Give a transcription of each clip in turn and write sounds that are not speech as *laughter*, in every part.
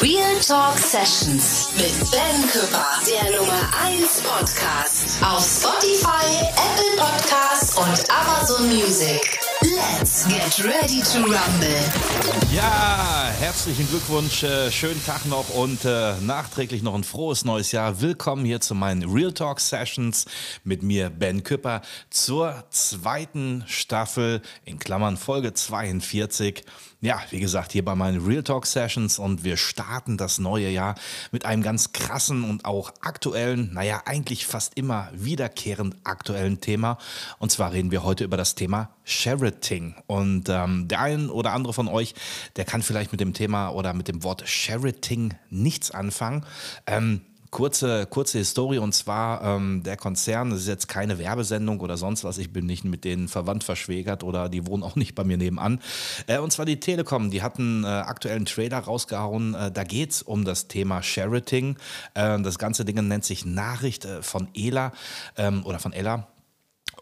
Real Talk Sessions mit Ben Küpper, der Nummer 1 Podcast auf Spotify, Apple Podcasts und Amazon Music. Let's get ready to rumble. Ja, herzlichen Glückwunsch, äh, schönen Tag noch und äh, nachträglich noch ein frohes neues Jahr. Willkommen hier zu meinen Real Talk Sessions mit mir, Ben Küpper, zur zweiten Staffel, in Klammern Folge 42. Ja, wie gesagt, hier bei meinen Real Talk Sessions und wir starten das neue Jahr mit einem ganz krassen und auch aktuellen, naja, eigentlich fast immer wiederkehrend aktuellen Thema. Und zwar reden wir heute über das Thema Sherating. Und ähm, der ein oder andere von euch, der kann vielleicht mit dem Thema oder mit dem Wort Sherating nichts anfangen. Ähm, kurze, kurze Historie und zwar ähm, der Konzern, das ist jetzt keine Werbesendung oder sonst was, ich bin nicht mit denen verwandt verschwägert oder die wohnen auch nicht bei mir nebenan. Äh, und zwar die Telekom, die hatten äh, aktuellen Trailer rausgehauen, äh, da geht es um das Thema Sherating. Äh, das ganze Ding nennt sich Nachricht äh, von ELA ähm, oder von Ella.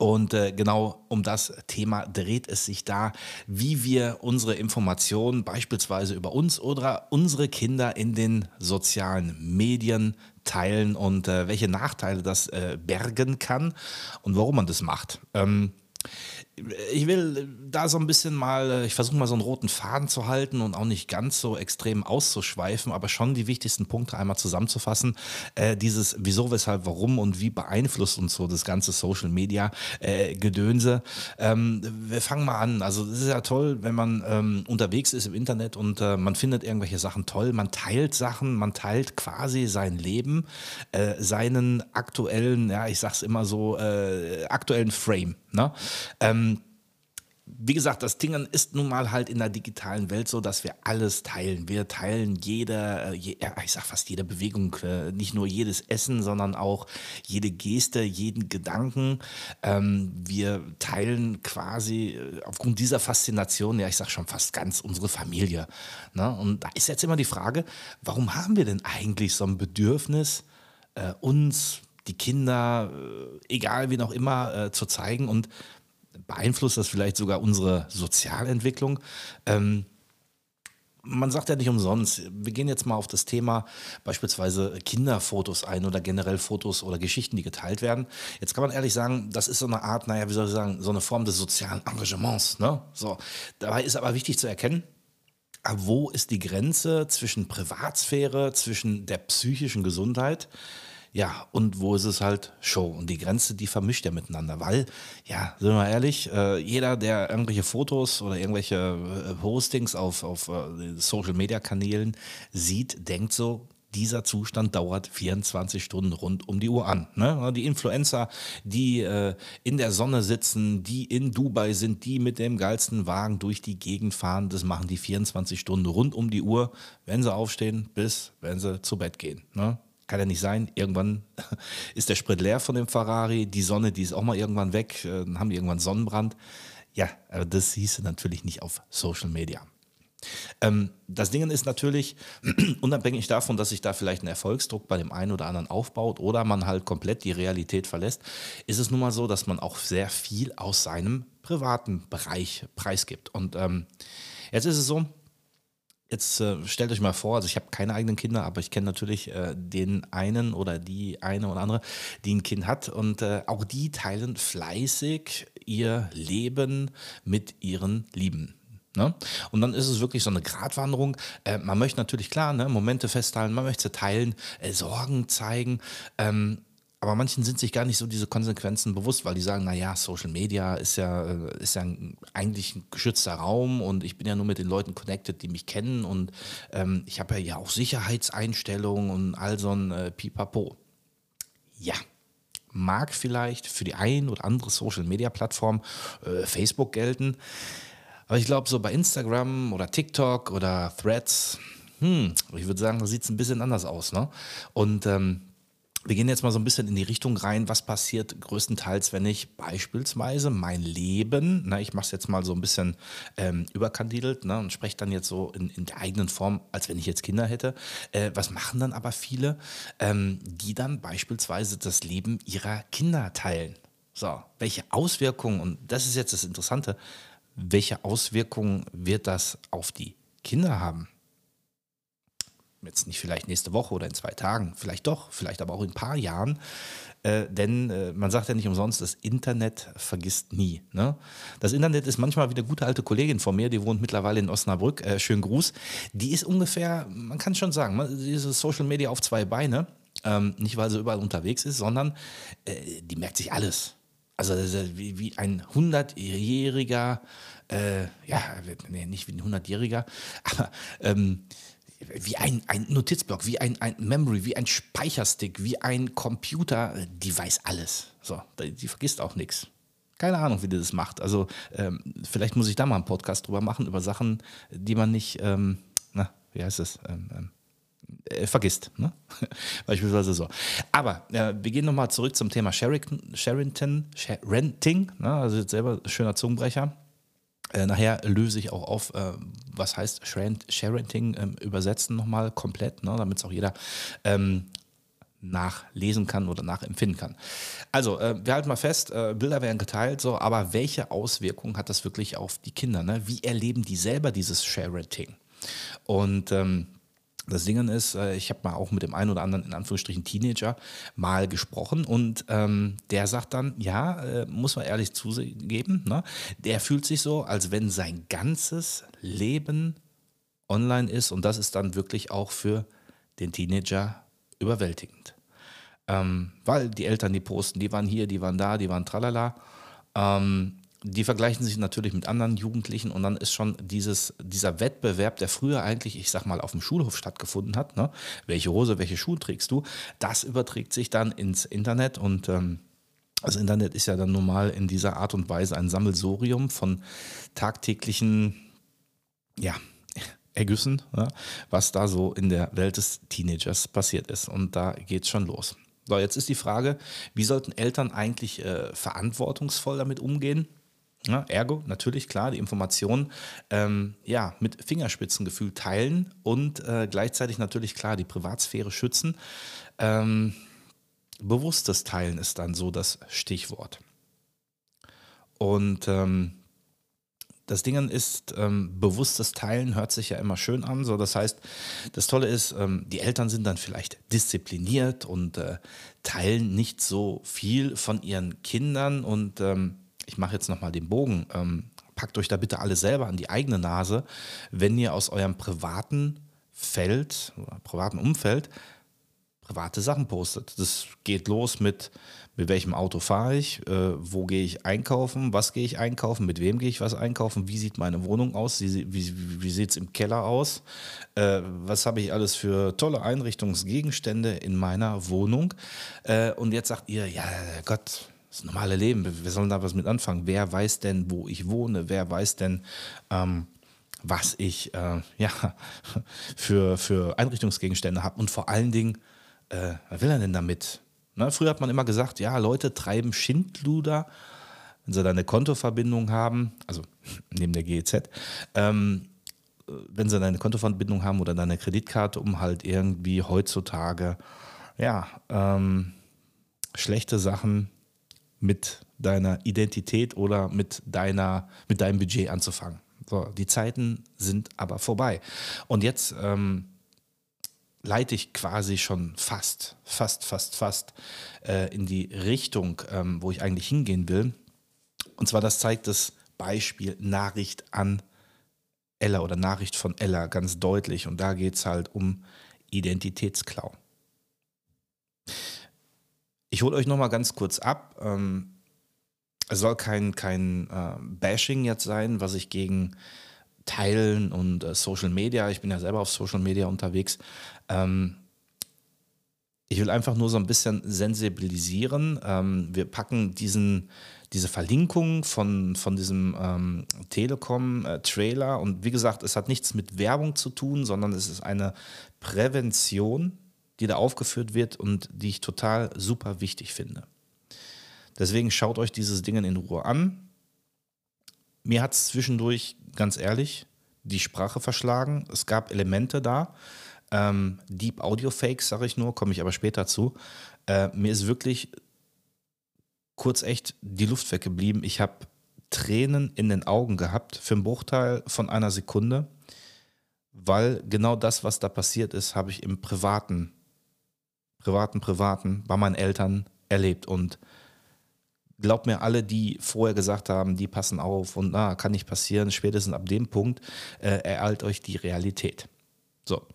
Und äh, genau um das Thema dreht es sich da, wie wir unsere Informationen beispielsweise über uns oder unsere Kinder in den sozialen Medien teilen und äh, welche Nachteile das äh, bergen kann und warum man das macht. Ähm, ich will da so ein bisschen mal, ich versuche mal so einen roten Faden zu halten und auch nicht ganz so extrem auszuschweifen, aber schon die wichtigsten Punkte einmal zusammenzufassen. Äh, dieses Wieso, Weshalb, Warum und wie beeinflusst uns so das ganze Social Media äh, Gedönse. Ähm, wir fangen mal an. Also es ist ja toll, wenn man ähm, unterwegs ist im Internet und äh, man findet irgendwelche Sachen toll, man teilt Sachen, man teilt quasi sein Leben, äh, seinen aktuellen, ja, ich sag's immer so, äh, aktuellen Frame. Ne? Ähm, wie gesagt, das Ding ist nun mal halt in der digitalen Welt so, dass wir alles teilen. Wir teilen jede, äh, je, ich sag fast jede Bewegung, äh, nicht nur jedes Essen, sondern auch jede Geste, jeden Gedanken. Ähm, wir teilen quasi äh, aufgrund dieser Faszination, ja, ich sag schon fast ganz unsere Familie. Ne? Und da ist jetzt immer die Frage, warum haben wir denn eigentlich so ein Bedürfnis, uns die Kinder, egal wie noch immer, zu zeigen und beeinflusst das vielleicht sogar unsere Sozialentwicklung. Ähm, man sagt ja nicht umsonst, wir gehen jetzt mal auf das Thema beispielsweise Kinderfotos ein oder generell Fotos oder Geschichten, die geteilt werden. Jetzt kann man ehrlich sagen, das ist so eine Art, naja, wie soll ich sagen, so eine Form des sozialen Engagements. Ne? So. Dabei ist aber wichtig zu erkennen, wo ist die Grenze zwischen Privatsphäre, zwischen der psychischen Gesundheit, ja, und wo ist es halt Show? Und die Grenze, die vermischt ja miteinander, weil, ja, sind wir ehrlich, äh, jeder, der irgendwelche Fotos oder irgendwelche äh, Postings auf, auf äh, Social-Media-Kanälen sieht, denkt so, dieser Zustand dauert 24 Stunden rund um die Uhr an. Ne? Die Influencer, die äh, in der Sonne sitzen, die in Dubai sind, die mit dem geilsten Wagen durch die Gegend fahren, das machen die 24 Stunden rund um die Uhr, wenn sie aufstehen, bis wenn sie zu Bett gehen. Ne? Kann ja nicht sein. Irgendwann *laughs* ist der Sprit leer von dem Ferrari, die Sonne, die ist auch mal irgendwann weg, äh, dann haben die irgendwann Sonnenbrand. Ja, aber das hieße natürlich nicht auf Social Media. Ähm, das Ding ist natürlich, *clears throat* unabhängig davon, dass sich da vielleicht ein Erfolgsdruck bei dem einen oder anderen aufbaut oder man halt komplett die Realität verlässt, ist es nun mal so, dass man auch sehr viel aus seinem privaten Bereich preisgibt. Und ähm, jetzt ist es so, Jetzt äh, stellt euch mal vor, also ich habe keine eigenen Kinder, aber ich kenne natürlich äh, den einen oder die eine oder andere, die ein Kind hat und äh, auch die teilen fleißig ihr Leben mit ihren Lieben. Ne? Und dann ist es wirklich so eine Gratwanderung. Äh, man möchte natürlich klar ne, Momente festhalten, man möchte teilen, äh, Sorgen zeigen. Ähm, aber manchen sind sich gar nicht so diese Konsequenzen bewusst, weil die sagen, naja, Social Media ist ja, äh, ist ja eigentlich ein geschützter Raum und ich bin ja nur mit den Leuten connected, die mich kennen und ähm, ich habe ja auch Sicherheitseinstellungen und all so ein äh, Pipapo. Ja, mag vielleicht für die ein oder andere Social Media Plattform äh, Facebook gelten, aber ich glaube, so bei Instagram oder TikTok oder Threads, hm, ich würde sagen, da sieht es ein bisschen anders aus. Ne? Und ähm, wir gehen jetzt mal so ein bisschen in die Richtung rein, was passiert größtenteils, wenn ich beispielsweise mein Leben, na, ich mache es jetzt mal so ein bisschen ähm, überkandidelt ne, und spreche dann jetzt so in, in, der eigenen Form, als wenn ich jetzt Kinder hätte. Äh, was machen dann aber viele, ähm, die dann beispielsweise das Leben ihrer Kinder teilen? So, welche Auswirkungen, und das ist jetzt das Interessante, welche Auswirkungen wird das auf die Kinder haben? Jetzt nicht vielleicht nächste Woche oder in zwei Tagen, vielleicht doch, vielleicht aber auch in ein paar Jahren. Äh, denn äh, man sagt ja nicht umsonst, das Internet vergisst nie. Ne? Das Internet ist manchmal wie eine gute alte Kollegin von mir, die wohnt mittlerweile in Osnabrück. Äh, schönen Gruß. Die ist ungefähr, man kann schon sagen, diese Social Media auf zwei Beine. Ähm, nicht, weil sie überall unterwegs ist, sondern äh, die merkt sich alles. Also wie, wie ein 100-jähriger, äh, ja, nee, nicht wie ein 100-jähriger, *laughs* aber ähm, wie ein, ein Notizblock, wie ein, ein Memory, wie ein Speicherstick, wie ein Computer, die weiß alles. So, die vergisst auch nichts. Keine Ahnung, wie die das macht. Also ähm, vielleicht muss ich da mal einen Podcast drüber machen, über Sachen, die man nicht, ähm, na, wie heißt es, ähm, ähm äh, vergisst. Ne? *laughs* Beispielsweise so. Aber äh, wir gehen nochmal zurück zum Thema Sherrington, Sherrington Renting, ne? also jetzt selber schöner Zungenbrecher. Äh, nachher löse ich auch auf, äh, was heißt Sharenting ähm, übersetzen nochmal komplett, ne, damit es auch jeder ähm, nachlesen kann oder nachempfinden kann. Also, äh, wir halten mal fest, äh, Bilder werden geteilt, so, aber welche Auswirkungen hat das wirklich auf die Kinder? Ne? Wie erleben die selber dieses Sharenting? Und ähm, das Ding ist, äh, ich habe mal auch mit dem einen oder anderen, in Anführungsstrichen, Teenager mal gesprochen und ähm, der sagt dann, ja, äh, muss man ehrlich zugeben, ne? der fühlt sich so, als wenn sein ganzes Leben online ist und das ist dann wirklich auch für den Teenager überwältigend. Ähm, weil die Eltern, die posten, die waren hier, die waren da, die waren tralala. Ähm, die vergleichen sich natürlich mit anderen Jugendlichen und dann ist schon dieses, dieser Wettbewerb, der früher eigentlich, ich sag mal, auf dem Schulhof stattgefunden hat, ne? welche Hose, welche Schuhe trägst du, das überträgt sich dann ins Internet und ähm, das Internet ist ja dann normal in dieser Art und Weise ein Sammelsorium von tagtäglichen, ja, Ergüssen, ja, was da so in der Welt des Teenagers passiert ist. Und da geht es schon los. So, jetzt ist die Frage, wie sollten Eltern eigentlich äh, verantwortungsvoll damit umgehen? Ja, ergo, natürlich, klar, die Informationen ähm, ja, mit Fingerspitzengefühl teilen und äh, gleichzeitig natürlich, klar, die Privatsphäre schützen. Ähm, bewusstes Teilen ist dann so das Stichwort. Und ähm, das Ding ist, ähm, bewusstes Teilen hört sich ja immer schön an. So, das heißt, das Tolle ist, ähm, die Eltern sind dann vielleicht diszipliniert und äh, teilen nicht so viel von ihren Kindern und ähm, ich mache jetzt nochmal den Bogen, ähm, packt euch da bitte alle selber an die eigene Nase, wenn ihr aus eurem privaten Feld privaten Umfeld private Sachen postet. Das geht los mit, mit welchem Auto fahre ich, äh, wo gehe ich einkaufen, was gehe ich einkaufen, mit wem gehe ich was einkaufen, wie sieht meine Wohnung aus, wie, wie, wie sieht es im Keller aus, äh, was habe ich alles für tolle Einrichtungsgegenstände in meiner Wohnung. Äh, und jetzt sagt ihr, ja Gott, das normale Leben, wir sollen da was mit anfangen. Wer weiß denn, wo ich wohne? Wer weiß denn, ähm, was ich äh, ja, *laughs* für, für Einrichtungsgegenstände habe? Und vor allen Dingen, äh, was will er denn damit? Ne? Früher hat man immer gesagt, ja, Leute treiben Schindluder, wenn sie da eine Kontoverbindung haben, also *laughs* neben der GEZ, ähm, wenn sie eine Kontoverbindung haben oder eine Kreditkarte, um halt irgendwie heutzutage, ja, ähm, schlechte Sachen mit deiner Identität oder mit, deiner, mit deinem Budget anzufangen. So, die Zeiten sind aber vorbei. Und jetzt ähm, leite ich quasi schon fast, fast, fast, fast äh, in die Richtung, ähm, wo ich eigentlich hingehen will. Und zwar, das zeigt das Beispiel Nachricht an Ella oder Nachricht von Ella ganz deutlich. Und da geht es halt um Identitätsklau. Ich hole euch noch mal ganz kurz ab. Ähm, es soll kein, kein äh, Bashing jetzt sein, was ich gegen Teilen und äh, Social Media, ich bin ja selber auf Social Media unterwegs. Ähm, ich will einfach nur so ein bisschen sensibilisieren. Ähm, wir packen diesen, diese Verlinkung von, von diesem ähm, Telekom-Trailer äh, und wie gesagt, es hat nichts mit Werbung zu tun, sondern es ist eine Prävention die da aufgeführt wird und die ich total super wichtig finde. Deswegen schaut euch dieses Ding in Ruhe an. Mir hat es zwischendurch, ganz ehrlich, die Sprache verschlagen. Es gab Elemente da. Ähm, Deep Audio Fakes, sage ich nur, komme ich aber später zu. Äh, mir ist wirklich kurz echt die Luft weggeblieben. Ich habe Tränen in den Augen gehabt für einen Bruchteil von einer Sekunde, weil genau das, was da passiert ist, habe ich im privaten, privaten, privaten bei meinen Eltern erlebt und glaubt mir, alle, die vorher gesagt haben, die passen auf und na, kann nicht passieren, spätestens ab dem Punkt äh, ereilt euch die Realität. So,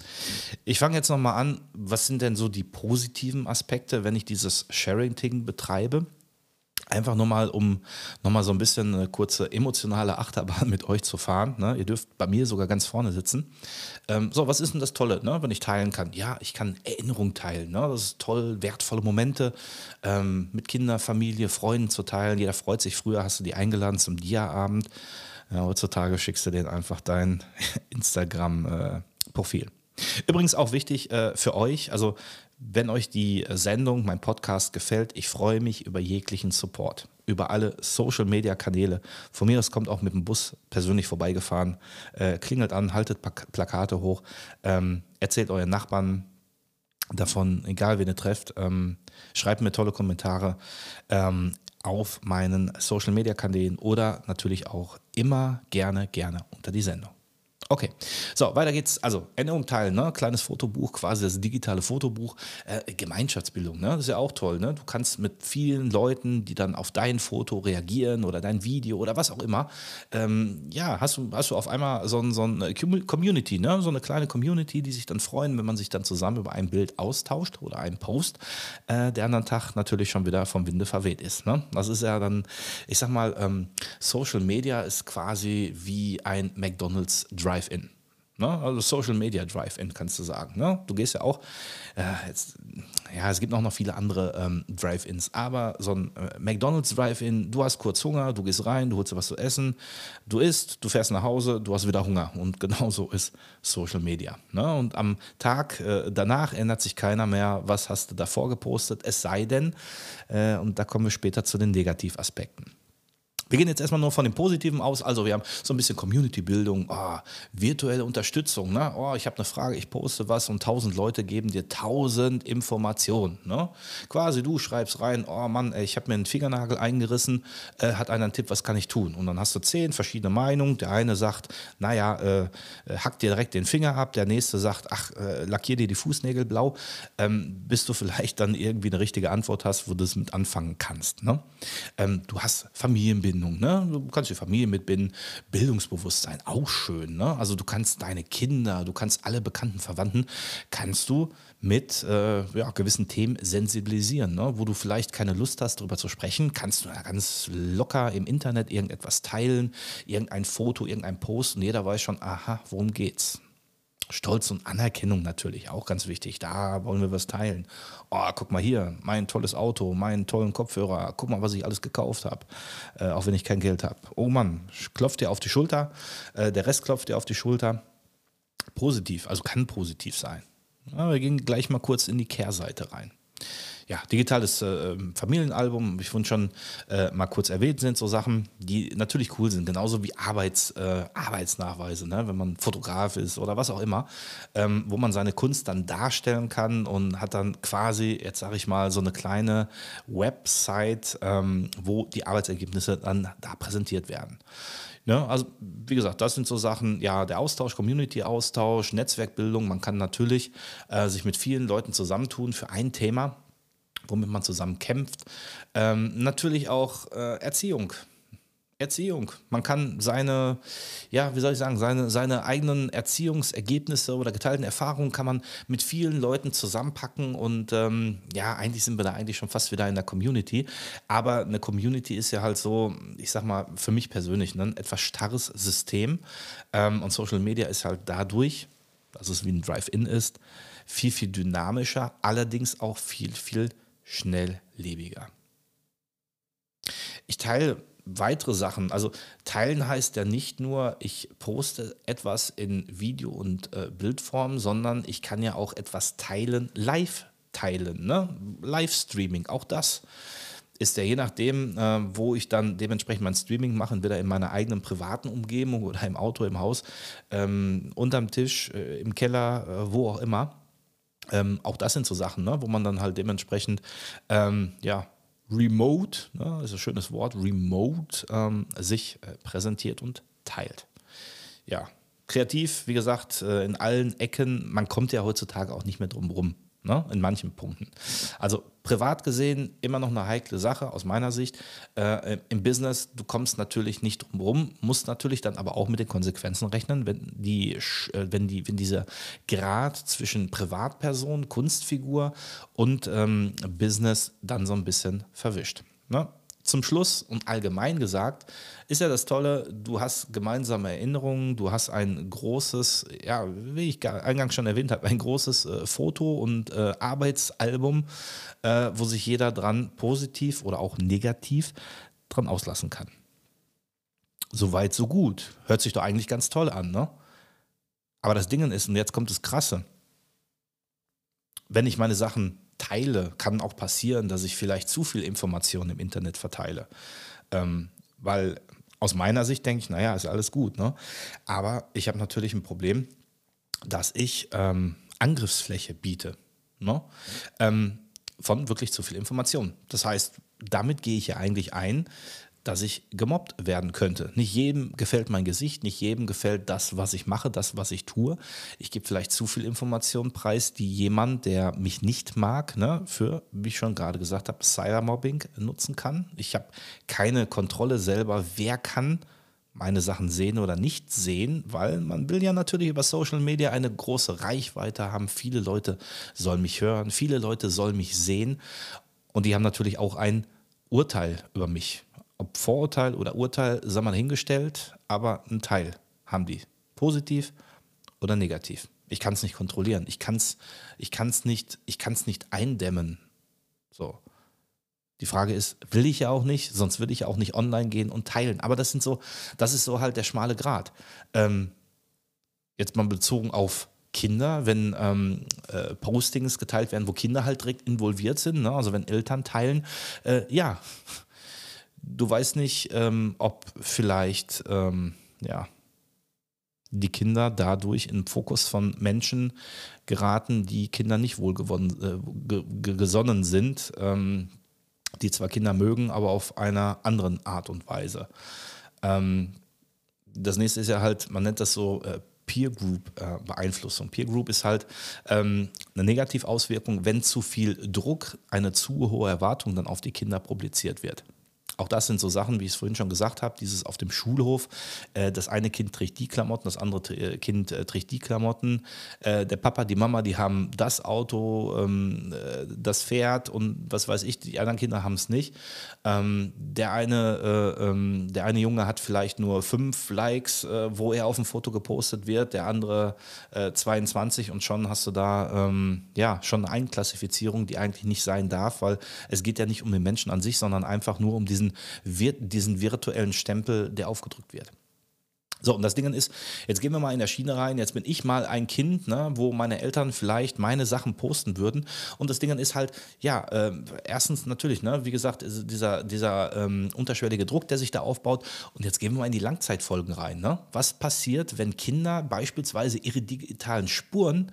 ich fange jetzt nochmal an, was sind denn so die positiven Aspekte, wenn ich dieses Sharing-Ting betreibe? Einfach nur mal, um nochmal so ein bisschen eine kurze emotionale Achterbahn *laughs* mit euch zu fahren. Ne? Ihr dürft bei mir sogar ganz vorne sitzen. Ähm, so, was ist denn das Tolle, ne? wenn ich teilen kann? Ja, ich kann Erinnerungen teilen. Ne? Das ist toll, wertvolle Momente ähm, mit Kinder, Familie, Freunden zu teilen. Jeder freut sich. Früher hast du die eingeladen zum Dia-Abend. Ja, heutzutage schickst du denen einfach dein *laughs* Instagram-Profil. Äh, Übrigens auch wichtig äh, für euch, also wenn euch die Sendung, mein Podcast gefällt, ich freue mich über jeglichen Support, über alle Social-Media-Kanäle. Von mir aus kommt auch mit dem Bus persönlich vorbeigefahren, äh, klingelt an, haltet Plakate hoch, ähm, erzählt euren Nachbarn davon, egal wen ihr trefft, ähm, schreibt mir tolle Kommentare ähm, auf meinen Social-Media-Kanälen oder natürlich auch immer gerne, gerne unter die Sendung. Okay, so, weiter geht's. Also, Änderung teilen, ne? kleines Fotobuch, quasi das digitale Fotobuch. Äh, Gemeinschaftsbildung, ne? das ist ja auch toll. Ne? Du kannst mit vielen Leuten, die dann auf dein Foto reagieren oder dein Video oder was auch immer, ähm, ja, hast du, hast du auf einmal so, so eine Community, ne? so eine kleine Community, die sich dann freuen, wenn man sich dann zusammen über ein Bild austauscht oder einen Post, äh, der anderen Tag natürlich schon wieder vom Winde verweht ist. Ne? Das ist ja dann, ich sag mal, ähm, Social Media ist quasi wie ein McDonald's Drive. Drive-In. Ne? Also Social Media Drive-In kannst du sagen. Ne? Du gehst ja auch, äh, jetzt, ja, es gibt auch noch viele andere ähm, Drive-Ins, aber so ein äh, McDonalds Drive-In, du hast kurz Hunger, du gehst rein, du holst dir was zu essen, du isst, du fährst nach Hause, du hast wieder Hunger und *laughs* genauso ist Social Media. Ne? Und am Tag äh, danach ändert sich keiner mehr, was hast du davor gepostet, es sei denn, äh, und da kommen wir später zu den Negativaspekten. Wir gehen jetzt erstmal nur von dem Positiven aus. Also wir haben so ein bisschen Community-Bildung, oh, virtuelle Unterstützung. Ne? Oh, ich habe eine Frage, ich poste was und tausend Leute geben dir tausend Informationen. Ne? Quasi du schreibst rein, oh Mann, ich habe mir einen Fingernagel eingerissen, äh, hat einer einen Tipp, was kann ich tun? Und dann hast du zehn verschiedene Meinungen. Der eine sagt, naja, äh, äh, hack dir direkt den Finger ab. Der nächste sagt, ach, äh, lackier dir die Fußnägel blau. Ähm, bis du *laughs* vielleicht dann irgendwie eine richtige Antwort hast, wo du es mit anfangen kannst. Ne? Ähm, du hast Familienbildung. Bindung. Ne? Du kannst die Familie mitbinden, Bildungsbewusstsein, auch schön. Ne? Also du kannst deine Kinder, du kannst alle bekannten Verwandten, kannst du mit äh, ja, gewissen Themen sensibilisieren. Ne? Wo du vielleicht keine Lust hast, darüber zu sprechen, kannst du ja ganz locker im Internet irgendetwas teilen, irgendein Foto, irgendein Post und jeder weiß schon, aha, worum geht's. Stolz und Anerkennung natürlich auch ganz wichtig. Da wollen wir was teilen. Oh, guck mal hier, mein tolles Auto, meinen tollen Kopfhörer. Guck mal, was ich alles gekauft habe, äh, auch wenn ich kein Geld habe. Oh Mann, klopft dir auf die Schulter. Äh, der Rest klopft dir auf die Schulter. Positiv, also kann positiv sein. Ja, wir gehen gleich mal kurz in die Kehrseite rein ja, digitales äh, ähm, Familienalbum, ich vorhin schon äh, mal kurz erwähnt, sind so Sachen, die natürlich cool sind, genauso wie Arbeits, äh, Arbeitsnachweise, ne? wenn man Fotograf ist oder was auch immer, ähm, wo man seine Kunst dann darstellen kann und hat dann quasi, jetzt sage ich mal, so eine kleine Website, ähm, wo die Arbeitsergebnisse dann da präsentiert werden. Ne? Also, wie gesagt, das sind so Sachen, ja, der Austausch, Community-Austausch, Netzwerkbildung. Man kann natürlich äh, sich mit vielen Leuten zusammentun für ein Thema womit man zusammen kämpft. Ähm, natürlich auch äh, Erziehung. Erziehung. Man kann seine, ja, wie soll ich sagen, seine, seine eigenen Erziehungsergebnisse oder geteilten Erfahrungen kann man mit vielen Leuten zusammenpacken und ähm, ja, eigentlich sind wir da eigentlich schon fast wieder in der Community. Aber eine Community ist ja halt so, ich sag mal, für mich persönlich ne, ein etwas starres System ähm, und Social Media ist halt dadurch, dass es wie ein Drive-In ist, viel, viel dynamischer, allerdings auch viel, viel schnelllebiger. Ich teile weitere Sachen. Also teilen heißt ja nicht nur, ich poste etwas in Video- und äh, Bildform, sondern ich kann ja auch etwas teilen, live teilen, ne? Livestreaming, auch das ist ja je nachdem, äh, wo ich dann dementsprechend mein Streaming mache, entweder in meiner eigenen privaten Umgebung oder im Auto, im Haus, ähm, unterm Tisch, äh, im Keller, äh, wo auch immer. Ähm, auch das sind so Sachen, ne, wo man dann halt dementsprechend ähm, ja, remote, ne, ist ein schönes Wort, remote, ähm, sich äh, präsentiert und teilt. Ja, kreativ, wie gesagt, äh, in allen Ecken. Man kommt ja heutzutage auch nicht mehr drum rum ne? in manchen Punkten. Also privat gesehen immer noch eine heikle Sache aus meiner Sicht. Äh, Im Business, du kommst natürlich nicht drum rum, musst natürlich dann aber auch mit den Konsequenzen rechnen, wenn, die, äh, wenn, die, wenn dieser Grad zwischen Privatperson, Kunstfigur und ähm, Business dann so ein bisschen verwischt. Ne? Zum Schluss und allgemein gesagt, ist ja das Tolle, du hast gemeinsame Erinnerungen, du hast ein großes, ja, wie ich eingangs schon erwähnt habe, ein großes äh, Foto- und äh, Arbeitsalbum, äh, wo sich jeder dran positiv oder auch negativ dran auslassen kann. Soweit, so gut. Hört sich doch eigentlich ganz toll an, ne? Aber das Ding ist, und jetzt kommt das Krasse, wenn ich meine Sachen teile, kann auch passieren, dass ich vielleicht zu viel Information im Internet verteile. Ähm, weil aus meiner Sicht denke ich, naja, ist alles gut. Ne? Aber ich habe natürlich ein Problem, dass ich ähm, Angriffsfläche biete. Ne? Ähm, von wirklich zu viel Information. Das heißt, damit gehe ich ja eigentlich ein, dass ich gemobbt werden könnte. Nicht jedem gefällt mein Gesicht, nicht jedem gefällt das, was ich mache, das, was ich tue. Ich gebe vielleicht zu viel Information preis, die jemand, der mich nicht mag, ne, für, wie ich schon gerade gesagt habe, Cybermobbing nutzen kann. Ich habe keine Kontrolle selber, wer kann meine Sachen sehen oder nicht sehen, weil man will ja natürlich über Social Media eine große Reichweite haben. Viele Leute sollen mich hören, viele Leute sollen mich sehen und die haben natürlich auch ein Urteil über mich ob Vorurteil oder Urteil, sei mal hingestellt, aber ein Teil haben die. Positiv oder negativ. Ich kann es nicht kontrollieren. Ich kann es ich kann's nicht, nicht eindämmen. So. Die Frage ist, will ich ja auch nicht, sonst würde ich ja auch nicht online gehen und teilen. Aber das sind so, das ist so halt der schmale Grat. Ähm, jetzt mal bezogen auf Kinder, wenn ähm, äh, Postings geteilt werden, wo Kinder halt direkt involviert sind, ne? also wenn Eltern teilen, äh, ja, du weißt nicht, ähm, ob vielleicht ähm, ja, die Kinder dadurch in den Fokus von Menschen geraten, die Kinder nicht wohlgesonnen äh, sind, ähm, die zwar Kinder mögen, aber auf einer anderen Art und Weise. Ähm, das nächste ist ja halt, man nennt das so äh, Peer Group äh, Beeinflussung. Peer Group ist halt ähm, eine Negativauswirkung, wenn zu viel Druck, eine zu hohe Erwartung dann auf die Kinder publiziert wird. Auch das sind so Sachen, wie ich es vorhin schon gesagt habe, dieses auf dem Schulhof, äh, das eine Kind trägt die Klamotten, das andere äh, Kind äh, trägt die Klamotten, äh, der Papa, die Mama, die haben das Auto, ähm, äh, das Pferd und was weiß ich, die anderen Kinder haben es nicht. Ähm, der, eine, äh, ähm, der eine Junge hat vielleicht nur fünf Likes, wo er auf dem Foto gepostet wird, der andere 22 und schon hast du da ähm, ja schon eine Einklassifizierung, die eigentlich nicht sein darf, weil es geht ja nicht um den Menschen an sich, sondern einfach nur um diesen diesen, diesen virtuellen Stempel, der aufgedrückt wird. So, und das Ding ist, jetzt gehen wir mal in der Schiene rein, jetzt bin ich mal ein Kind, ne, wo meine Eltern vielleicht meine Sachen posten würden. Und das Ding ist halt, ja, äh, erstens natürlich, ne, wie gesagt, dieser, dieser ähm, unterschwellige Druck, der sich da aufbaut. Und jetzt gehen wir mal in die Langzeitfolgen rein. Ne? Was passiert, wenn Kinder beispielsweise ihre digitalen Spuren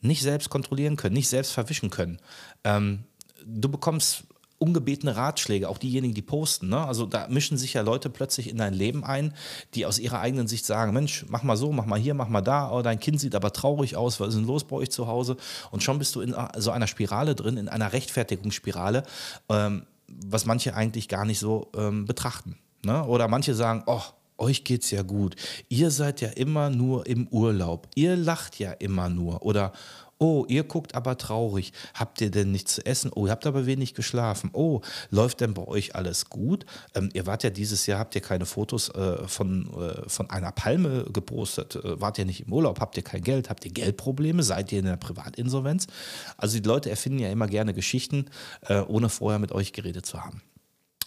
nicht selbst kontrollieren können, nicht selbst verwischen können? Ähm, du bekommst ungebetene Ratschläge, auch diejenigen, die posten. Ne? Also da mischen sich ja Leute plötzlich in dein Leben ein, die aus ihrer eigenen Sicht sagen, Mensch, mach mal so, mach mal hier, mach mal da, oh, dein Kind sieht aber traurig aus, was ist denn los bei euch zu Hause? Und schon bist du in so einer Spirale drin, in einer Rechtfertigungsspirale, ähm, was manche eigentlich gar nicht so ähm, betrachten. Ne? Oder manche sagen, oh, euch geht's ja gut. Ihr seid ja immer nur im Urlaub. Ihr lacht ja immer nur. Oder Oh, ihr guckt aber traurig. Habt ihr denn nichts zu essen? Oh, ihr habt aber wenig geschlafen. Oh, läuft denn bei euch alles gut? Ähm, ihr wart ja dieses Jahr, habt ihr keine Fotos äh, von, äh, von einer Palme gepostet? Äh, wart ihr nicht im Urlaub? Habt ihr kein Geld? Habt ihr Geldprobleme? Seid ihr in der Privatinsolvenz? Also die Leute erfinden ja immer gerne Geschichten, äh, ohne vorher mit euch geredet zu haben.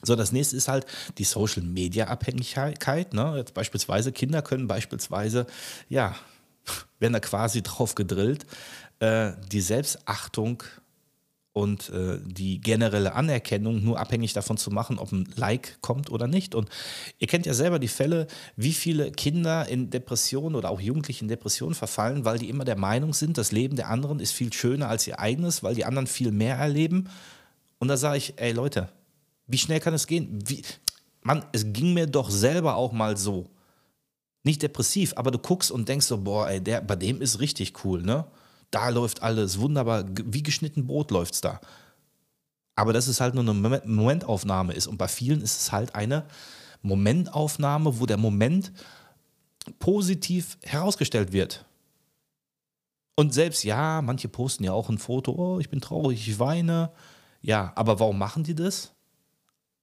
So, das nächste ist halt die Social Media Abhängigkeit. Ne? Jetzt beispielsweise Kinder können beispielsweise, ja, werden da quasi drauf gedrillt, äh, die Selbstachtung und äh, die generelle Anerkennung nur abhängig davon zu machen, ob ein Like kommt oder nicht. Und ihr kennt ja selber die Fälle, wie viele Kinder in Depressionen oder auch Jugendliche in Depressionen verfallen, weil die immer der Meinung sind, das Leben der anderen ist viel schöner als ihr eigenes, weil die anderen viel mehr erleben. Und da sage ich, ey Leute, Wie schnell kann es gehen? Wie, Mann, es ging mir doch selber auch mal so. Nicht depressiv, aber du guckst und denkst so, boah, ey, der, bei dem ist richtig cool, ne? Da läuft alles wunderbar, wie geschnitten Brot läuft's da. Aber dass es halt nur eine Momentaufnahme ist. Und bei vielen ist es halt eine Momentaufnahme, wo der Moment positiv herausgestellt wird. Und selbst, ja, manche posten ja auch ein Foto, oh, ich bin traurig, ich weine. Ja, aber warum machen die das?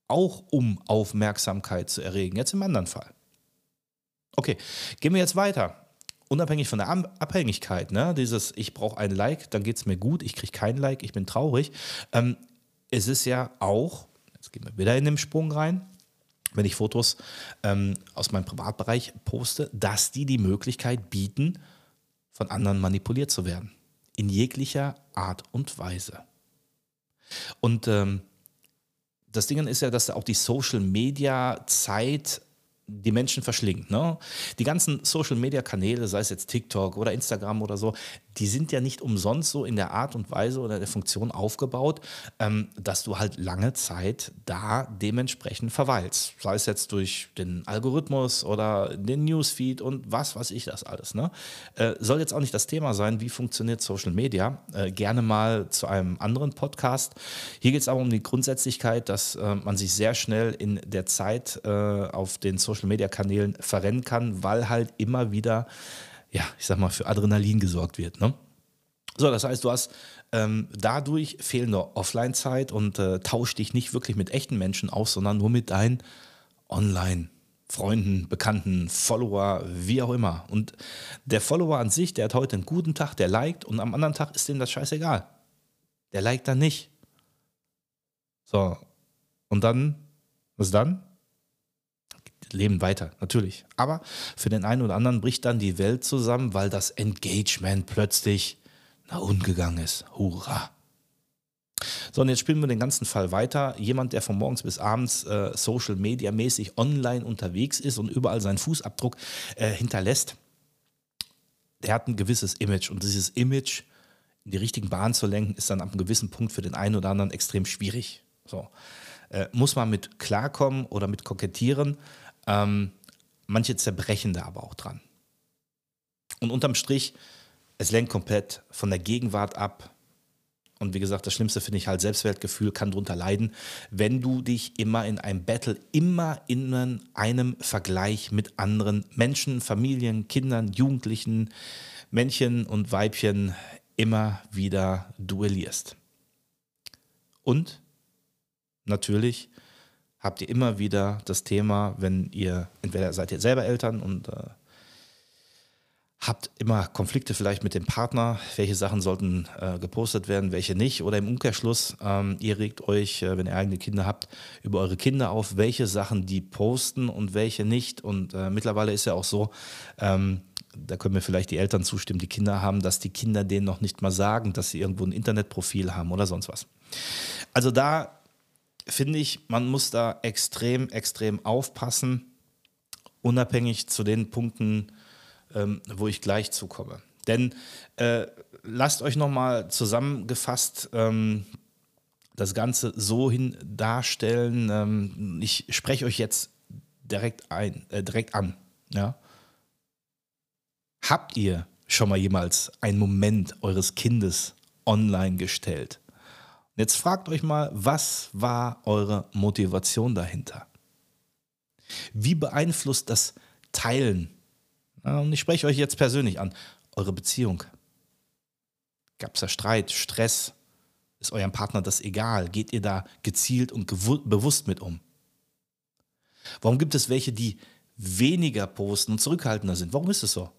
Auch um Aufmerksamkeit zu erregen. Jetzt im anderen Fall. Okay, gehen wir jetzt weiter. Unabhängig von der Abhängigkeit, ne? dieses ich brauche ein Like, dann geht es mir gut, ich kriege kein Like, ich bin traurig. Ähm, es ist ja auch, jetzt gehen wir wieder in den Sprung rein, wenn ich Fotos ähm, aus meinem Privatbereich poste, dass die die Möglichkeit bieten, von anderen manipuliert zu werden. In jeglicher Art und Weise. Und ähm, das Ding ist ja, dass auch die Social Media Zeit die Menschen verschlingt. Ne? Die ganzen Social-Media-Kanäle, sei es jetzt TikTok oder Instagram oder so, die sind ja nicht umsonst so in der Art und Weise oder der Funktion aufgebaut, ähm, dass du halt lange Zeit da dementsprechend verweilst. Sei es jetzt durch den Algorithmus oder den Newsfeed und was weiß ich das alles. Ne? Äh, soll jetzt auch nicht das Thema sein, wie funktioniert Social Media. Äh, gerne mal zu einem anderen Podcast. Hier geht es aber um die Grundsätzlichkeit, dass äh, man sich sehr schnell in der Zeit äh, auf den Social Media Kanälen verrennen kann, weil halt immer wieder ja, ich sag mal, für Adrenalin gesorgt wird. Ne? So, das heißt, du hast ähm, dadurch fehlende Offline-Zeit und äh, tausch dich nicht wirklich mit echten Menschen aus, sondern nur mit deinen Online- Freunden, Bekannten, Follower, wie auch immer. Und der Follower an sich, der hat heute einen guten Tag, der liked und am anderen Tag ist dem das scheißegal. Der liked dann nicht. So. Und dann, was dann? Leben weiter, natürlich. Aber für den einen oder anderen bricht dann die Welt zusammen, weil das Engagement plötzlich nach unten gegangen ist. Hurra! So, und jetzt spielen wir den ganzen Fall weiter. Jemand, der von morgens bis abends äh, Social Media mäßig online unterwegs ist und überall seinen Fußabdruck äh, hinterlässt, der hat ein gewisses Image. Und dieses Image in die richtigen Bahnen zu lenken, ist dann ab einem gewissen Punkt für den einen oder anderen extrem schwierig. So. Äh, muss man mit klarkommen oder mit kokettieren. Ähm, manche zerbrechen da aber auch dran. Und unterm Strich, es lenkt komplett von der Gegenwart ab. Und wie gesagt, das Schlimmste finde ich halt, Selbstwertgefühl kann darunter leiden, wenn du dich immer in einem Battle, immer in einem Vergleich mit anderen Menschen, Familien, Kindern, Jugendlichen, Männchen und Weibchen immer wieder duellierst. Und natürlich habt ihr immer wieder das Thema, wenn ihr, entweder seid ihr selber Eltern und äh, habt immer Konflikte vielleicht mit dem Partner, welche Sachen sollten äh, gepostet werden, welche nicht. Oder im Umkehrschluss, ähm, ihr regt euch, äh, wenn ihr eigene Kinder habt, über eure Kinder auf, welche Sachen die posten und welche nicht. Und äh, mittlerweile ist ja auch so, ähm, da können mir vielleicht die Eltern zustimmen, die Kinder haben, dass die Kinder denen noch nicht mal sagen, dass sie irgendwo ein Internetprofil haben oder sonst was. Also da finde ich, man muss da extrem, extrem aufpassen, unabhängig zu den Punkten, ähm, wo ich gleich zukomme. Denn äh, lasst euch nochmal zusammengefasst ähm, das Ganze so hin darstellen. Ähm, ich spreche euch jetzt direkt, ein, äh, direkt an. Ja? Habt ihr schon mal jemals einen Moment eures Kindes online gestellt? Jetzt fragt euch mal, was war eure Motivation dahinter? Wie beeinflusst das Teilen? Und ich spreche euch jetzt persönlich an, eure Beziehung. Gab es da Streit, Stress? Ist eurem Partner das egal? Geht ihr da gezielt und bewusst mit um? Warum gibt es welche, die weniger posten und zurückhaltender sind? Warum ist es so?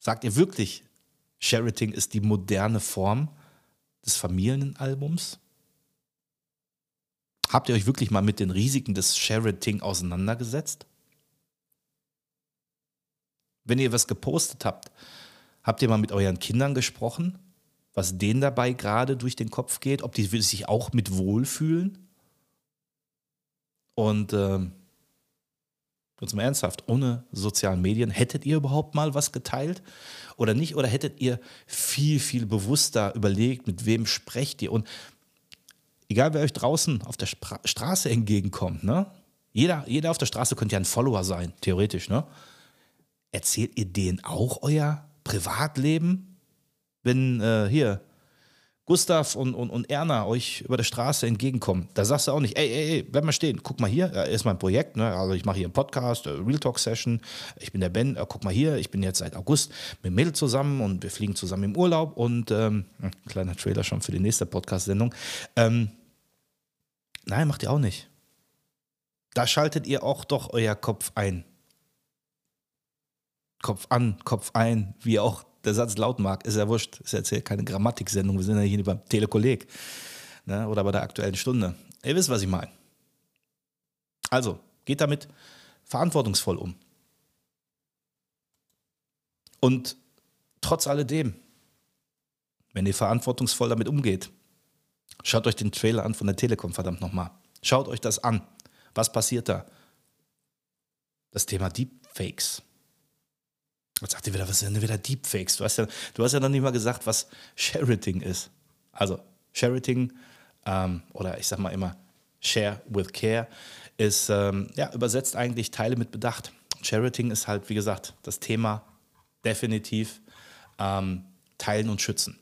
Sagt ihr wirklich, Sherating ist die moderne Form des Familienalbums? Habt ihr euch wirklich mal mit den Risiken des Sherating auseinandergesetzt? Wenn ihr was gepostet habt, habt ihr mal mit euren Kindern gesprochen, was denen dabei gerade durch den Kopf geht, ob die sich auch mit wohlfühlen? Und ähm, Jetzt mal ernsthaft, ohne sozialen Medien, hättet ihr überhaupt mal was geteilt oder nicht? Oder hättet ihr viel, viel bewusster überlegt, mit wem sprecht ihr? Und egal wer euch draußen auf der Spra Straße entgegenkommt, ne? Jeder, jeder auf der Straße könnte ja ein Follower sein, theoretisch, ne? Erzählt ihr denen auch euer Privatleben? Wenn äh, hier Gustav und, und, und Erna euch über der Straße entgegenkommen, da sagst du auch nicht, ey, ey, ey, bleib mal stehen, guck mal hier, ist mein Projekt, ne? also ich mache hier einen Podcast, äh, Real Talk Session, ich bin der Ben, äh, guck mal hier, ich bin jetzt seit August mit Mädel zusammen und wir fliegen zusammen im Urlaub und ähm, hm, kleiner Trailer schon für die nächste Podcast-Sendung. Ähm, nein, macht ihr auch nicht. Da schaltet ihr auch doch euer Kopf ein. Kopf an, Kopf ein, wie auch der Satz laut mag, ist ja wurscht. Ist jetzt hier keine Grammatiksendung, wir sind ja hier beim Telekolleg ne, oder bei der aktuellen Stunde. Ihr wisst, was ich meine. Also, geht damit verantwortungsvoll um. Und trotz alledem, wenn ihr verantwortungsvoll damit umgeht, schaut euch den Trailer an von der Telekom, verdammt nochmal. Schaut euch das an. Was passiert da? Das Thema Deepfakes. Jetzt sagt ihr wieder, was sind denn wieder Deepfakes? Du hast ja, du hast ja noch nicht mal gesagt, was Sharating ist. Also, Sharating ähm, oder ich sag mal immer Share with Care ist ähm, ja, übersetzt eigentlich Teile mit Bedacht. Sharating ist halt, wie gesagt, das Thema definitiv ähm, teilen und schützen.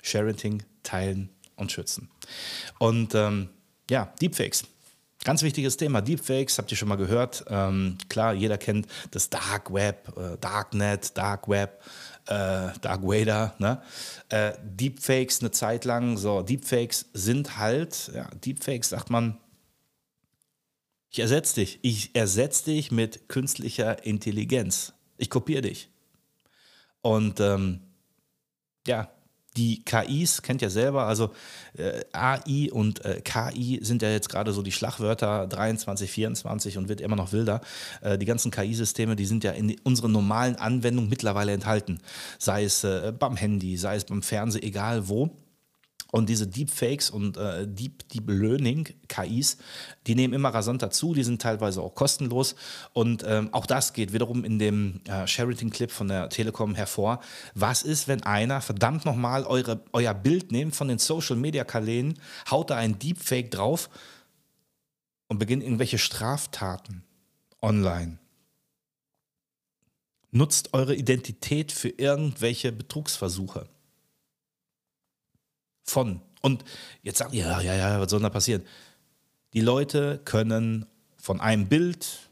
Sharating, teilen und schützen. Und ähm, ja, Deepfakes. Ganz wichtiges Thema, Deepfakes, habt ihr schon mal gehört. Ähm, klar, jeder kennt das Dark Web, äh, Darknet, Dark Web, äh, Dark Vader. Ne? Äh, Deepfakes eine Zeit lang, so, Deepfakes sind halt, ja, Deepfakes sagt man, ich ersetze dich, ich ersetze dich mit künstlicher Intelligenz. Ich kopiere dich. Und ähm, ja, die KIs kennt ihr selber, also äh, AI und äh, KI sind ja jetzt gerade so die Schlagwörter 23, 24 und wird immer noch wilder. Äh, die ganzen KI-Systeme, die sind ja in unseren normalen Anwendungen mittlerweile enthalten. Sei es äh, beim Handy, sei es beim Fernseher, egal wo. Und diese Deepfakes und äh, Deep, Deep Learning KIs, die nehmen immer rasanter zu, die sind teilweise auch kostenlos. Und ähm, auch das geht wiederum in dem äh, Sheraton-Clip von der Telekom hervor. Was ist, wenn einer verdammt nochmal euer Bild nimmt von den Social-Media-Kanälen, haut da ein Deepfake drauf und beginnt irgendwelche Straftaten online? Nutzt eure Identität für irgendwelche Betrugsversuche von. Und jetzt sagt ihr, ja, ja, ja, was soll da passieren? Die Leute können von einem Bild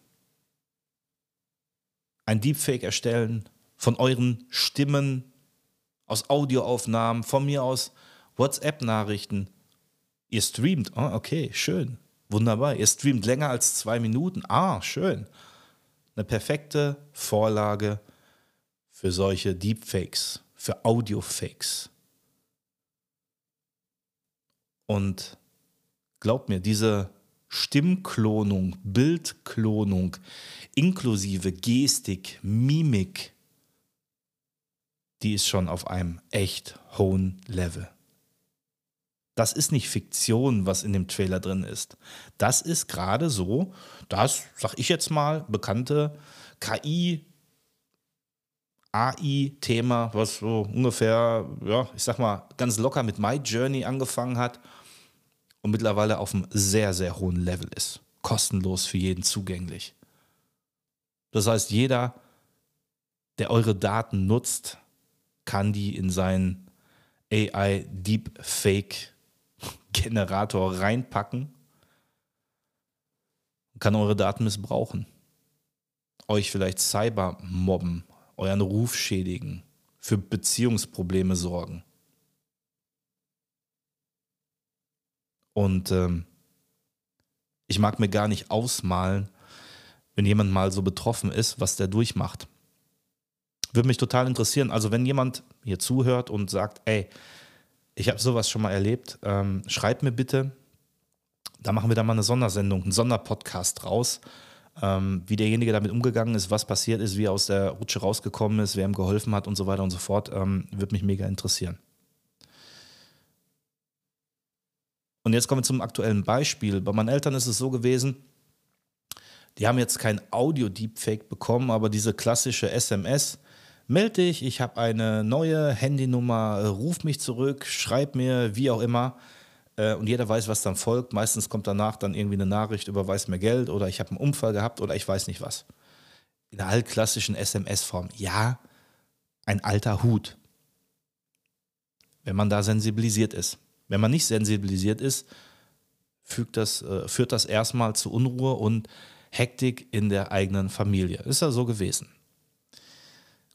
ein Deepfake erstellen, von euren Stimmen, aus Audioaufnahmen, von mir aus WhatsApp-Nachrichten. Ihr streamt, oh, okay, schön, wunderbar. Ihr streamt länger als zwei Minuten, ah, schön. Eine perfekte Vorlage für solche Deepfakes, für Audiofakes. Und glaubt mir, diese Stimmklonung, Bildklonung, inklusive Gestik, Mimik, die ist schon auf einem echt hohen Level. Das ist nicht Fiktion, was in dem Trailer drin ist. Das ist gerade so, das, sag ich jetzt mal, bekannte KI, AI-Thema, was so ungefähr, ja, ich sag mal, ganz locker mit My Journey angefangen hat und mittlerweile auf einem sehr, sehr hohen Level ist. Kostenlos für jeden zugänglich. Das heißt, jeder, der eure Daten nutzt, kann die in seinen AI Deepfake *laughs* Generator reinpacken und kann eure Daten missbrauchen. Euch vielleicht cyber mobben, euren Ruf schädigen, für Beziehungsprobleme sorgen. Und ähm, ich mag mir gar nicht ausmalen, wenn jemand mal so betroffen ist, was der durchmacht. Würde mich total interessieren. Also wenn jemand hier zuhört und sagt, ey, ich habe sowas schon mal erlebt, ähm, schreibt mir bitte. Da machen wir da mal eine Sondersendung, einen Sonderpodcast raus, ähm, wie derjenige damit umgegangen ist, was passiert ist, wie er aus der Rutsche rausgekommen ist, wer ihm geholfen hat und so weiter und so fort. Ähm, würde mich mega interessieren. Und jetzt kommen wir zum aktuellen Beispiel. Bei meinen Eltern ist es so gewesen, die haben jetzt kein Audio-Deepfake bekommen, aber diese klassische SMS. Melde dich, ich habe eine neue Handynummer, ruf mich zurück, schreib mir, wie auch immer. äh, und jeder weiß, was dann folgt. Meistens kommt danach dann irgendwie eine Nachricht, überweist mir Geld oder ich habe einen Unfall gehabt oder ich weiß nicht was. In der altklassischen SMS-Form. Ja, ein alter Hut. Wenn man da sensibilisiert ist. Wenn man nicht sensibilisiert ist, fügt das, äh, führt das erstmal zu Unruhe und Hektik in der eigenen Familie. Ist ja so gewesen.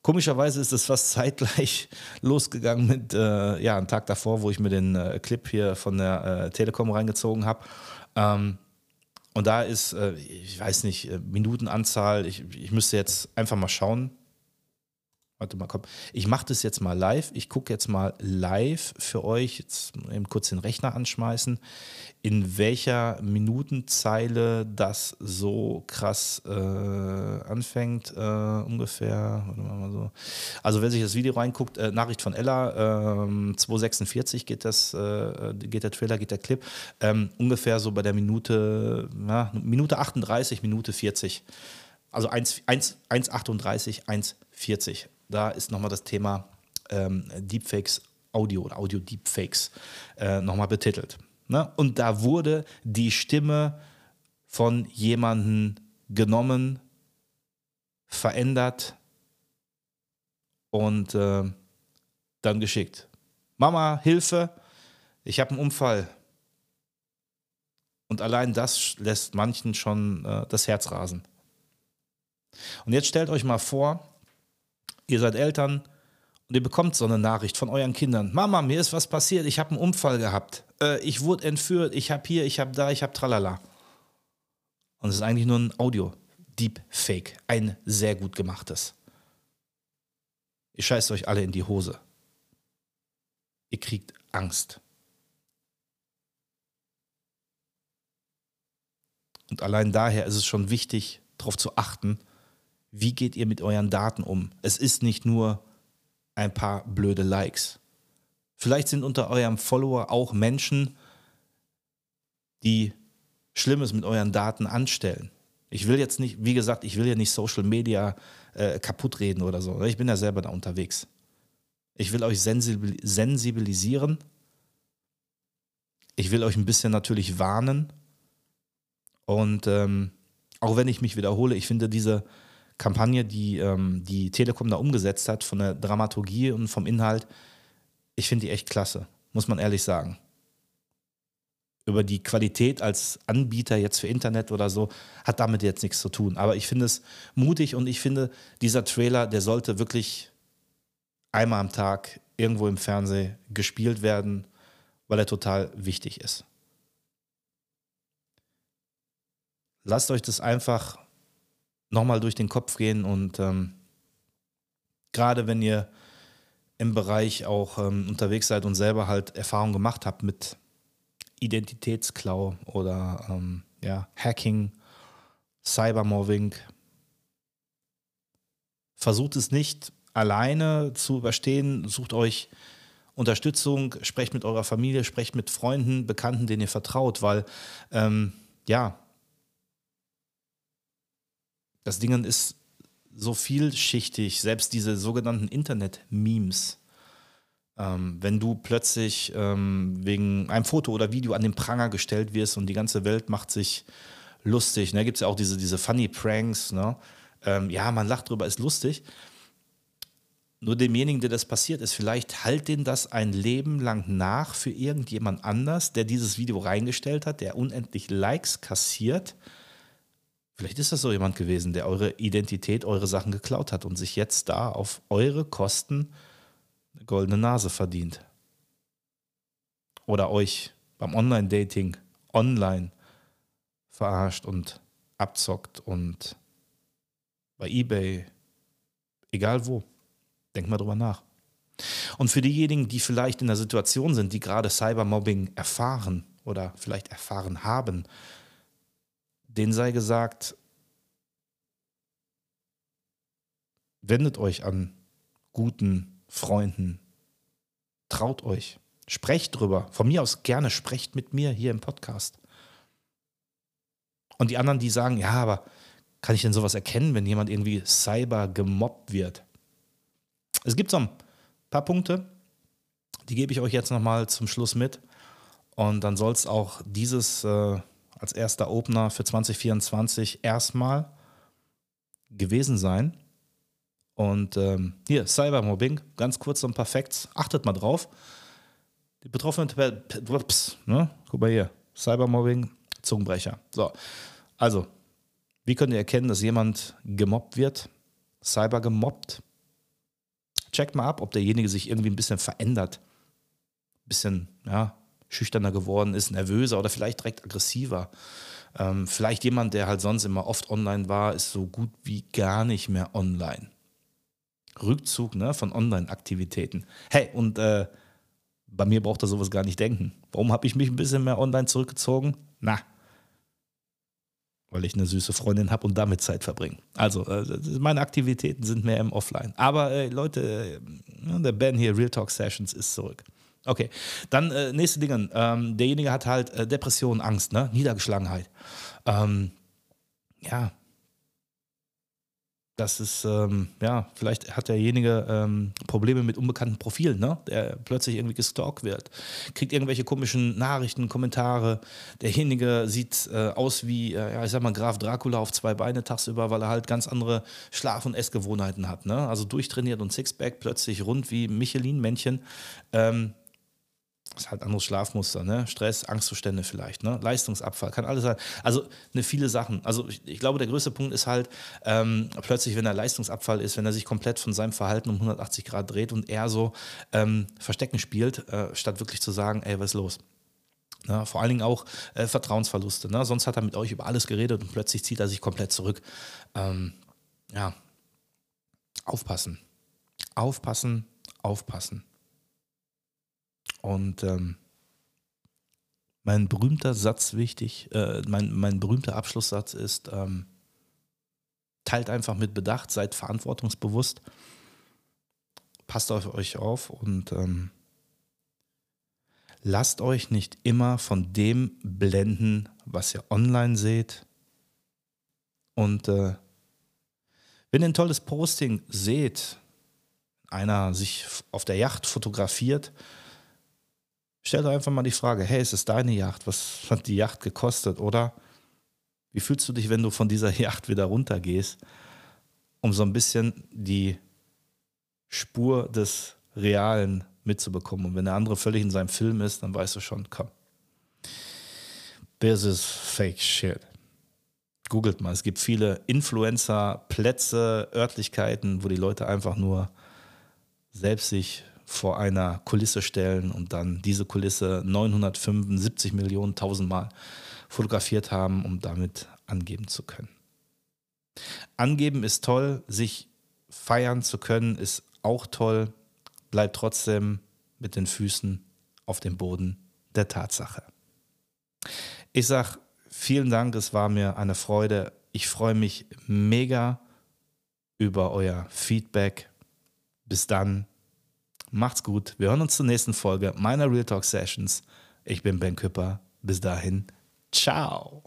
Komischerweise ist es fast *laughs* zeitgleich losgegangen mit, äh, ja, einem Tag davor, wo ich mir den äh, Clip hier von der äh, Telekom reingezogen habe. Ähm, und da ist, äh, ich weiß nicht, äh, Minutenanzahl, ich, ich müsste jetzt einfach mal schauen, Warte mal, komm. Ich mache das jetzt mal live. Ich gucke jetzt mal live für euch, jetzt eben kurz den Rechner anschmeißen, in welcher Minutenzeile das so krass äh, anfängt. Äh, ungefähr, warte mal so. Also, wer sich das Video reinguckt, äh, Nachricht von Ella, 246 ähm, geht, das, äh, geht der Trailer, geht der Clip. Ähm, ungefähr so bei der Minute, ja, Minute 38, Minute 40. Also 1,38, 1,40 da ist nochmal das Thema ähm, Deepfakes Audio oder Audio Deepfakes äh, nochmal betitelt. Ne? Und da wurde die Stimme von jemandem genommen, verändert und äh, dann geschickt. Mama, Hilfe, ich habe einen Unfall. Und allein das lässt manchen schon äh, das Herz rasen. Und jetzt stellt euch mal vor, ihr seid Eltern und ihr bekommt so eine Nachricht von euren Kindern. Mama, mir ist was passiert, ich habe einen Unfall gehabt. Äh, ich wurde entführt, ich habe hier, ich habe da, ich habe tralala. Und es ist eigentlich nur ein Audio. Deepfake. Ein sehr gut gemachtes. Ihr scheißt euch alle in die Hose. Ihr kriegt Angst. Und allein daher ist es schon wichtig, darauf zu achten, wie geht ihr mit euren Daten um? Es ist nicht nur ein paar blöde Likes. Vielleicht sind unter eurem Follower auch Menschen, die Schlimmes mit euren Daten anstellen. Ich will jetzt nicht, wie gesagt, ich will ja nicht Social Media äh, kaputt reden oder so. Ich bin ja selber da unterwegs. Ich will euch sensibilisieren. Ich will euch ein bisschen natürlich warnen. Und ähm, auch wenn ich mich wiederhole, ich finde diese, Kampagne, die ähm, die Telekom da umgesetzt hat, von der Dramaturgie und vom Inhalt, ich finde die echt klasse, muss man ehrlich sagen. Über die Qualität als Anbieter jetzt für Internet oder so hat damit jetzt nichts zu tun. Aber ich finde es mutig und ich finde, dieser Trailer, der sollte wirklich einmal am Tag irgendwo im Fernsehen gespielt werden, weil er total wichtig ist. Lasst euch das einfach nochmal durch den Kopf gehen und ähm, gerade wenn ihr im Bereich auch ähm, unterwegs seid und selber halt Erfahrung gemacht habt mit Identitätsklau oder ähm, ja, Hacking, Cybermobbing, versucht es nicht alleine zu überstehen, sucht euch Unterstützung, sprecht mit eurer Familie, sprecht mit Freunden, Bekannten, denen ihr vertraut, weil ähm, ja, das Ding ist so vielschichtig, selbst diese sogenannten Internet-Memes. Ähm, wenn du plötzlich ähm, wegen einem Foto oder Video an den Pranger gestellt wirst und die ganze Welt macht sich lustig, ne? gibt es ja auch diese, diese Funny Pranks, ne? Ähm, ja, man lacht drüber, ist lustig. Nur demjenigen, der das passiert ist, vielleicht halt den das ein Leben lang nach für irgendjemand anders, der dieses Video reingestellt hat, der unendlich Likes kassiert Vielleicht ist das so jemand gewesen, der eure Identität, eure Sachen geklaut hat und sich jetzt da auf eure Kosten eine goldene Nase verdient. Oder euch beim Online-Dating online verarscht und abzockt und bei eBay, egal wo. Denkt mal drüber nach. Und für diejenigen, die vielleicht in der Situation sind, die gerade Cybermobbing erfahren oder vielleicht erfahren haben, denen sei gesagt, wendet euch an guten Freunden, traut euch, sprecht drüber. Von mir aus gerne sprecht mit mir hier im Podcast. Und die anderen, die sagen, ja, aber kann ich denn sowas erkennen, wenn jemand irgendwie cyber gemobbt wird? Es gibt so ein paar Punkte, die gebe ich euch jetzt nochmal zum Schluss mit. Und dann soll es auch dieses äh, als erster Opener für 2024 erstmal gewesen sein. Und ähm, hier, Cybermobbing, ganz kurz und perfekt. Achtet mal drauf. Die Betroffenen, ne? guck mal hier, Cybermobbing, Zungenbrecher. So, also, wie könnt ihr erkennen, dass jemand gemobbt wird? Cyber gemobbt? Checkt mal ab, ob derjenige sich irgendwie ein bisschen verändert. Ein bisschen, ja, schüchterner geworden ist, nervöser oder vielleicht direkt aggressiver. Ähm, vielleicht jemand, der halt sonst immer oft online war, ist so gut wie gar nicht mehr online. Rückzug ne, von Online-Aktivitäten. Hey, und äh, bei mir braucht er sowas gar nicht denken. Warum habe ich mich ein bisschen mehr online zurückgezogen? Na, weil ich eine süße Freundin habe und damit Zeit verbringe. Also, äh, meine Aktivitäten sind mehr im Offline. Aber äh, Leute, äh, der Ben hier, Real Talk Sessions, ist zurück. Okay, dann äh, nächste Dinge. Ähm, derjenige hat halt äh, Depression, Angst, ne? Niedergeschlagenheit. Ähm, ja, das ist, ähm, ja, vielleicht hat derjenige ähm, Probleme mit unbekannten Profilen, ne? der plötzlich irgendwie gestalkt wird, kriegt irgendwelche komischen Nachrichten, Kommentare. Derjenige sieht äh, aus wie, äh, ja, ich sag mal, Graf Dracula auf zwei Beine tagsüber, weil er halt ganz andere Schlaf- und Essgewohnheiten hat. Ne? Also durchtrainiert und Sixpack, plötzlich rund wie Michelin-Männchen. Ähm, ist halt anderes Schlafmuster, ne? Stress, Angstzustände vielleicht, ne? Leistungsabfall, kann alles sein. Also ne, viele Sachen. Also ich, ich glaube, der größte Punkt ist halt, ähm, plötzlich, wenn er Leistungsabfall ist, wenn er sich komplett von seinem Verhalten um 180 Grad dreht und er so ähm, Verstecken spielt, äh, statt wirklich zu sagen, ey, was ist los? Ne? Vor allen Dingen auch äh, Vertrauensverluste. Ne? Sonst hat er mit euch über alles geredet und plötzlich zieht er sich komplett zurück. Ähm, ja, aufpassen. Aufpassen, aufpassen. Und ähm, mein berühmter Satz wichtig, äh, mein, mein berühmter Abschlusssatz ist, ähm, teilt einfach mit Bedacht, seid verantwortungsbewusst, passt auf euch auf und ähm, lasst euch nicht immer von dem blenden, was ihr online seht. Und äh, wenn ihr ein tolles Posting seht, einer sich auf der Yacht fotografiert, Stell dir einfach mal die Frage, hey, ist es deine Yacht? Was hat die Yacht gekostet? Oder wie fühlst du dich, wenn du von dieser *laughs* Yacht wieder runtergehst, um so ein bisschen die Spur des Realen mitzubekommen? Und wenn der andere völlig in seinem Film ist, dann weißt du schon, komm, this is fake shit. Googelt mal, es gibt viele Influencer, Plätze, Örtlichkeiten, wo die Leute einfach nur selbst sich vor einer Kulisse stellen und dann diese Kulisse 975 Millionen tausendmal fotografiert haben, um damit angeben zu können. Angeben ist toll, sich feiern zu können ist auch toll, bleibt trotzdem mit den Füßen auf dem Boden der Tatsache. Ich sage vielen Dank, es war mir eine Freude. Ich freue mich mega über euer Feedback. Bis dann, Macht's gut. Wir hören uns zur nächsten Folge meiner Real Talk Sessions. Ich bin Ben Küpper. Bis dahin. Ciao.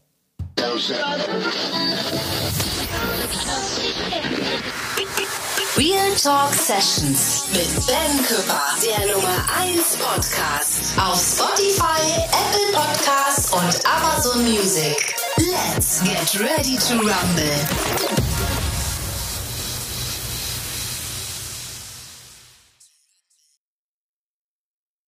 Real Talk Sessions mit Ben Küpper, der Nummer 1 Podcast auf Spotify, Apple Podcasts und Amazon Music. Let's get ready to rumble.